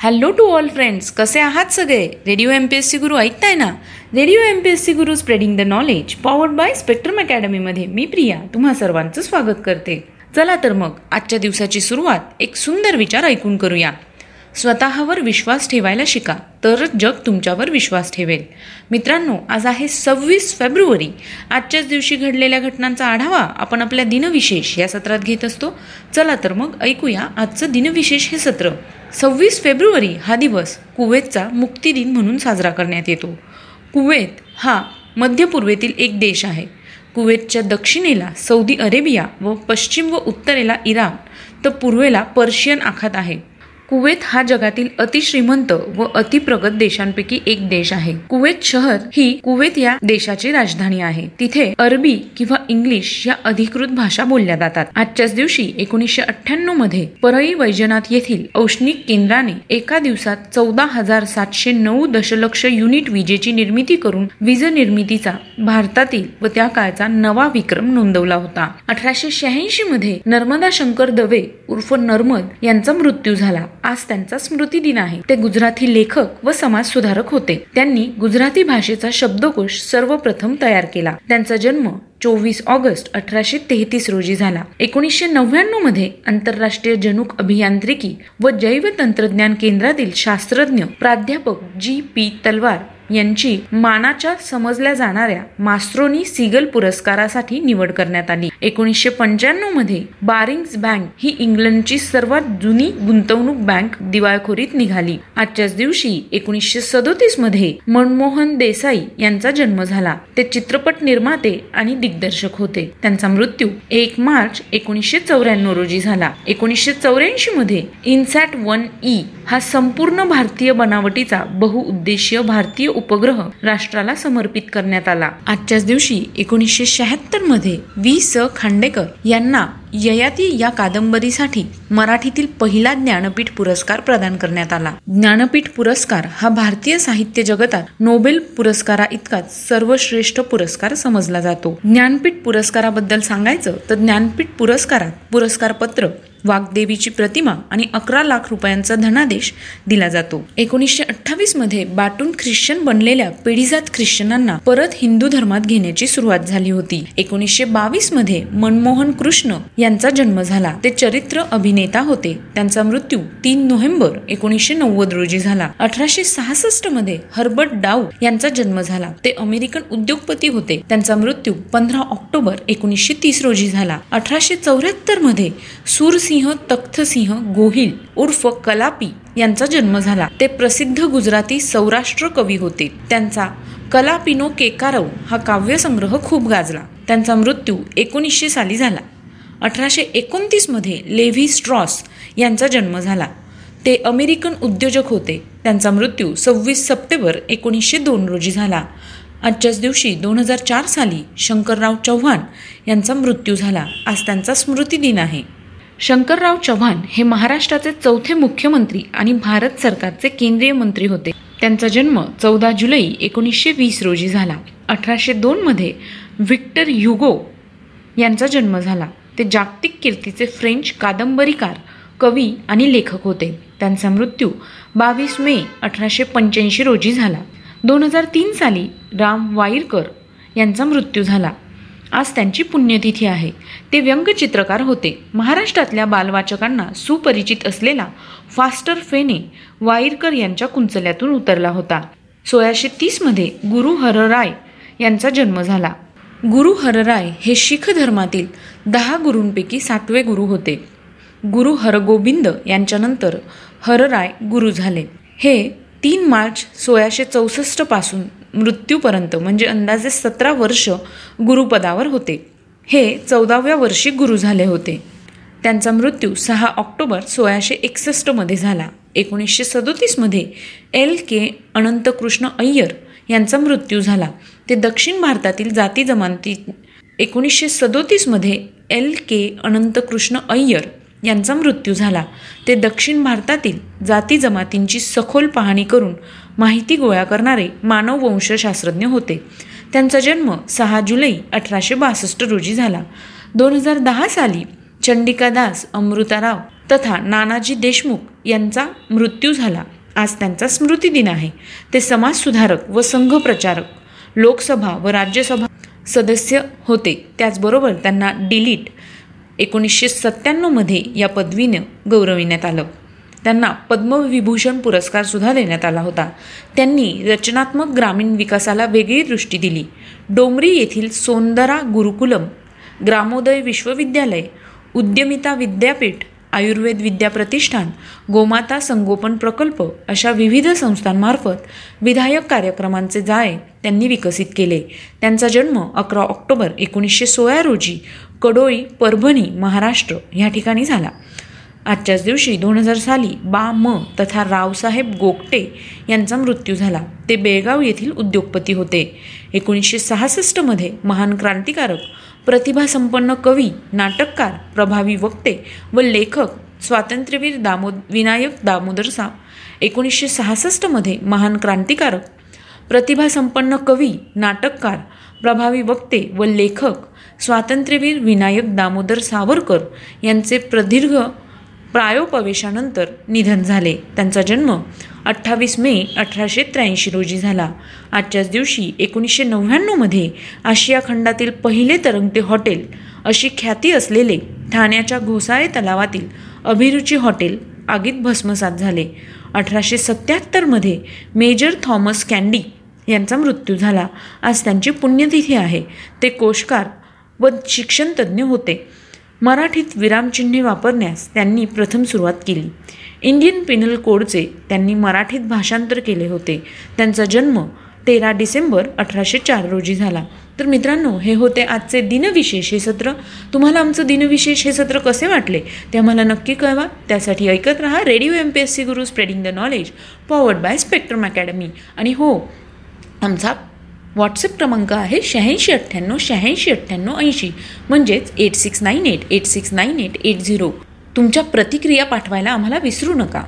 Hello to all friends कसे आहात सगळे? Radio M P S C Guru ऐकताय ना? Radio M P S C Guru spreading the knowledge powered by spectrum अकॅडमीमध्ये मी प्रिया तुम्हा सर्वांचं स्वागत करते. चला तर मग आजच्या दिवसाची सुरुवात एक सुंदर विचार ऐकून करूया. स्वतःवर विश्वास ठेवायला शिका तरच जग तुमच्यावर विश्वास ठेवेल. मित्रांनो आज आहे सव्वीस फेब्रुवारी. आजच्याच दिवशी घडलेल्या घटनांचा आढावा आपण आपल्या दिनविशेष या सत्रात घेत असतो. चला तर मग ऐकूया आजचं दिनविशेष हे सत्र. सव्वीस फेब्रुवारी हा दिवस कुवेतचा मुक्ती दिन म्हणून साजरा करण्यात येतो. कुवेत हा मध्य पूर्वेतील एक देश आहे. कुवेतच्या दक्षिणेला सौदी अरेबिया व पश्चिम व उत्तरेला इराण तर पूर्वेला पर्शियन आखात आहे. कुवेत हा जगातील अतिश्रीमंत व अतिप्रगत देशांपैकी एक देश आहे. कुवेत शहर ही कुवेत या देशाची राजधानी आहे. तिथे अरबी किंवा इंग्लिश या अधिकृत भाषा बोलल्या जातात. आजच्याच दिवशी एकोणीसशे अठ्ठ्याण्णवमध्ये परळी वैजनाथ येथील औष्णिक केंद्राने एका दिवसात चौदा हजार सातशे नऊ दशलक्ष युनिट विजेची निर्मिती करून वीज निर्मितीचा भारतातील व त्या काळचा नवा विक्रम नोंदवला होता. अठराशे शहाऐंशी मध्ये नर्मदा शंकर दवे उर्फ नर्मद यांचा मृत्यू झाला. आज त्यांचा स्मृती दिन आहे. ते गुजराती लेखक व समाज सुधारक होते. त्यांनी गुजराती भाषेचा शब्दकोश सर्वप्रथम तयार केला. त्यांचा जन्म चोवीस ऑगस्ट अठराशे तेहतीस रोजी झाला. एकोणीसशे नव्याण्णवमध्ये आंतरराष्ट्रीय जनुक अभियांत्रिकी व जैव तंत्रज्ञान केंद्रातील शास्त्रज्ञ प्राध्यापक जी पी तलवार यांची मानाच्या समजल्या जाणाऱ्या मास्ट्रोनी सिगल पुरस्कारासाठी निवड करण्यात आली. एकोणीसशे पंच्याण्णवमध्ये बारिंग्स बँक ही इंग्लंडची सर्वात जुनी गुंतवणूक बँक दिवाळखोरीत निघाली. आजच्याच दिवशी एकोणीसशे सदोतीसमध्ये मनमोहन देसाई यांचा जन्म झाला. ते चित्रपट निर्माते आणि दिग्दर्शक होते. त्यांचा मृत्यू एक मार्च एकोणीसशे चौऱ्याण्णव रोजी झाला. एकोणीसशे चौऱ्याऐंशी मध्ये इन्सॅट वन ई हा संपूर्ण भारतीय बनावटीचा बहुउद्देशीय भारतीय उपग्रह राष्ट्राला समर्पित करण्यात आला. आजच्याच दिवशी एकोणीसशे शहात्तरमध्ये वी स खांडेकर यांना ययाती या कादंबरीसाठी मराठीतील पहिला ज्ञानपीठ पुरस्कार प्रदान करण्यात आला. ज्ञानपीठ पुरस्कार हा भारतीय साहित्य जगतात नोबेल पुरस्कारा इतकाच सर्वश्रेष्ठ पुरस्कार समजला जातो. ज्ञानपीठ पुरस्काराबद्दल सांगायचं तर ज्ञानपीठ पुरस्कारात पुरस्कारपत्र वाग्देवीची प्रतिमा आणि अकरा लाख रुपयांचा धनादेश दिला जातो. एकोणीसशे अठ्ठावीसमध्ये बाटून ख्रिश्चन बनलेल्या पिढीजात ख्रिश्चनांना परत हिंदू धर्मात घेण्याची सुरुवात झाली होती. एकोणीसशे बावीसमध्ये मनमोहन कृष्ण यांचा जन्म झाला. ते चरित्र अभिनेता होते. त्यांचा मृत्यू तीन नोव्हेंबर एकोणीसशे नव्वद रोजी झाला. अठराशे सहासष्टमध्ये हर्बर्ट डाऊ यांचा जन्म झाला. ते अमेरिकन उद्योगपती होते. त्यांचा मृत्यू पंधरा ऑक्टोबर एकोणीसशे तीस रोजी झाला. अठराशे चौऱ्याहत्तरमध्ये सूरसिंह तख्तसिंह गोहिल उर्फ कलापी यांचा जन्म झाला. ते प्रसिद्ध गुजराती सौराष्ट्र कवी होते. त्यांचा कलापिनो केकारव हा काव्यसंग्रह खूप गाजला. त्यांचा मृत्यू एकोणीसशे साली झाला. अठराशे एकोणतीसमध्ये लेव्ही स्ट्रॉस यांचा जन्म झाला. ते अमेरिकन उद्योजक होते. त्यांचा मृत्यू सव्वीस सप्टेंबर एकोणीसशे दोन रोजी झाला. आजच्याच दिवशी दोन हजार चार साली शंकरराव चव्हाण यांचा मृत्यू झाला. आज त्यांचा स्मृती दिन आहे. शंकरराव चव्हाण हे महाराष्ट्राचे चौथे मुख्यमंत्री आणि भारत सरकारचे केंद्रीय मंत्री होते. त्यांचा जन्म चौदा जुलै एकोणीसशे वीस रोजी झाला. अठराशे दोनमध्ये व्हिक्टर युगो यांचा जन्म झाला. ते जागतिक कीर्तीचे फ्रेंच कादंबरीकार कवी आणि लेखक होते. त्यांचा मृत्यू बावीस मे अठराशे पंच्याऐंशी रोजी झाला. दोन हजार तीन साली राम वाईरकर यांचा मृत्यू झाला. आज त्यांची पुण्यतिथी आहे. ते व्यंगचित्रकार होते. महाराष्ट्रातल्या बालवाचकांना सुपरिचित असलेला फास्टर फेने वाईरकर यांच्या कुंचल्यातून उतरला होता. सोळाशे तीसमध्ये गुरु हरराय यांचा जन्म झाला. गुरु हरराय हे शीख धर्मातील दहा गुरूंपैकी सातवे गुरु होते. गुरु हरगोबिंद यांच्यानंतर हरराय गुरु झाले. हे तीन मार्च सोळाशे चौसष्टपासून मृत्यूपर्यंत म्हणजे अंदाजे सतरा वर्ष गुरुपदावर होते. हे चौदाव्या वर्षी गुरु झाले होते. त्यांचा मृत्यू सहा ऑक्टोबर सोळाशे एकसष्टमध्ये झाला. एकोणीसशे सदोतीसमध्ये एल के अनंतकृष्ण अय्यर यांचा मृत्यू झाला. ते दक्षिण भारतातील जाती जमाती एकोणीसशे सदोतीसमध्ये एल के अनंतकृष्ण अय्यर यांचा मृत्यू झाला. ते दक्षिण भारतातील जाती जमातींची सखोल पाहणी करून माहिती गोळा करणारे मानववंशशास्त्रज्ञ होते. त्यांचा जन्म सहा जुलै अठराशे बासष्ट रोजी झाला. दोन हजार दहा साली चंडिका दास अमृताराव तथा नानाजी देशमुख यांचा मृत्यू झाला. आज त्यांचा स्मृतिदिन आहे. ते समाजसुधारक व संघप्रचारक लोकसभा व राज्यसभा सदस्य होते. त्याचबरोबर त्यांना डिलीट एकोणीसशे सत्त्याण्णवमध्ये या पदवीनं गौरविण्यात आलं. त्यांना पद्मविभूषण पुरस्कारसुद्धा देण्यात आला होता. त्यांनी रचनात्मक ग्रामीण विकासाला वेगळी दृष्टी दिली. डोंगरी येथील सोंदरा गुरुकुलम ग्रामोदय विश्वविद्यालय उद्यमिता विद्यापीठ आयुर्वेद विद्या प्रतिष्ठान गोमाता संगोपन प्रकल्प अशा विविध संस्थांमार्फत विधायक कार्यक्रमांचे जाळे त्यांनी विकसित केले. त्यांचा जन्म अकरा ऑक्टोबर एकोणीसशे सोळा रोजी कडोळी परभणी महाराष्ट्र या ठिकाणी झाला. आजच्याच दिवशी दोन हजार साली बा म तथा रावसाहेब गोगटे यांचा मृत्यू झाला. ते बेळगाव येथील उद्योगपती होते. एकोणीसशे सहासष्टमध्ये महान क्रांतिकारक प्रतिभासंपन्न कवी नाटककार प्रभावी वक्ते व लेखक स्वातंत्र्यवीर दामो विनायक दामोदर सा एकोणीसशे सहासष्टमध्ये महान क्रांतिकारक प्रतिभासंपन्न कवी नाटककार प्रभावी वक्ते व लेखक स्वातंत्र्यवीर विनायक दामोदर सावरकर यांचे प्रदीर्घ प्रायोपवेशानंतर निधन झाले. त्यांचा जन्म अठ्ठावीस मे अठराशे त्र्याऐंशी रोजी झाला. आजच्याच दिवशी एकोणीसशे नव्याण्णवमध्ये आशिया खंडातील पहिले तरंगते हॉटेल अशी ख्याती असलेले ठाण्याच्या घोसाळे तलावातील अभिरुची हॉटेल आगीत भस्मसात झाले. अठराशे सत्त्याहत्तरमध्ये मेजर थॉमस कॅन्डी यांचा मृत्यू झाला. आज त्यांची पुण्यतिथी आहे. ते कोशकार व शिक्षणतज्ज्ञ होते. मराठीत विरामचिन्हे वापरण्यास त्यांनी प्रथम सुरुवात केली. इंडियन पिनल कोडचे त्यांनी मराठीत भाषांतर केले होते. त्यांचा जन्म तेरा डिसेंबर अठराशे चार रोजी झाला. तर मित्रांनो हे होते आजचे दिनविशेष हे सत्र. तुम्हाला आमचं दिनविशेष हे सत्र कसे वाटले ते आम्हाला नक्की कळवा. त्यासाठी ऐकत रहा radio M P S C Guru spreading the knowledge powered by Spectrum Academy आणि हो आमचा व्हॉट्सअप क्रमांक आहे शहाऐंशी अठ्ठ्याण्णव शहाऐंशी अठ्ठ्याण्णव ऐंशी. म्हणजेच eight six nine eight eight six nine eight eight zero तुमच्या प्रतिक्रिया पाठवायला आम्हाला विसरू नका.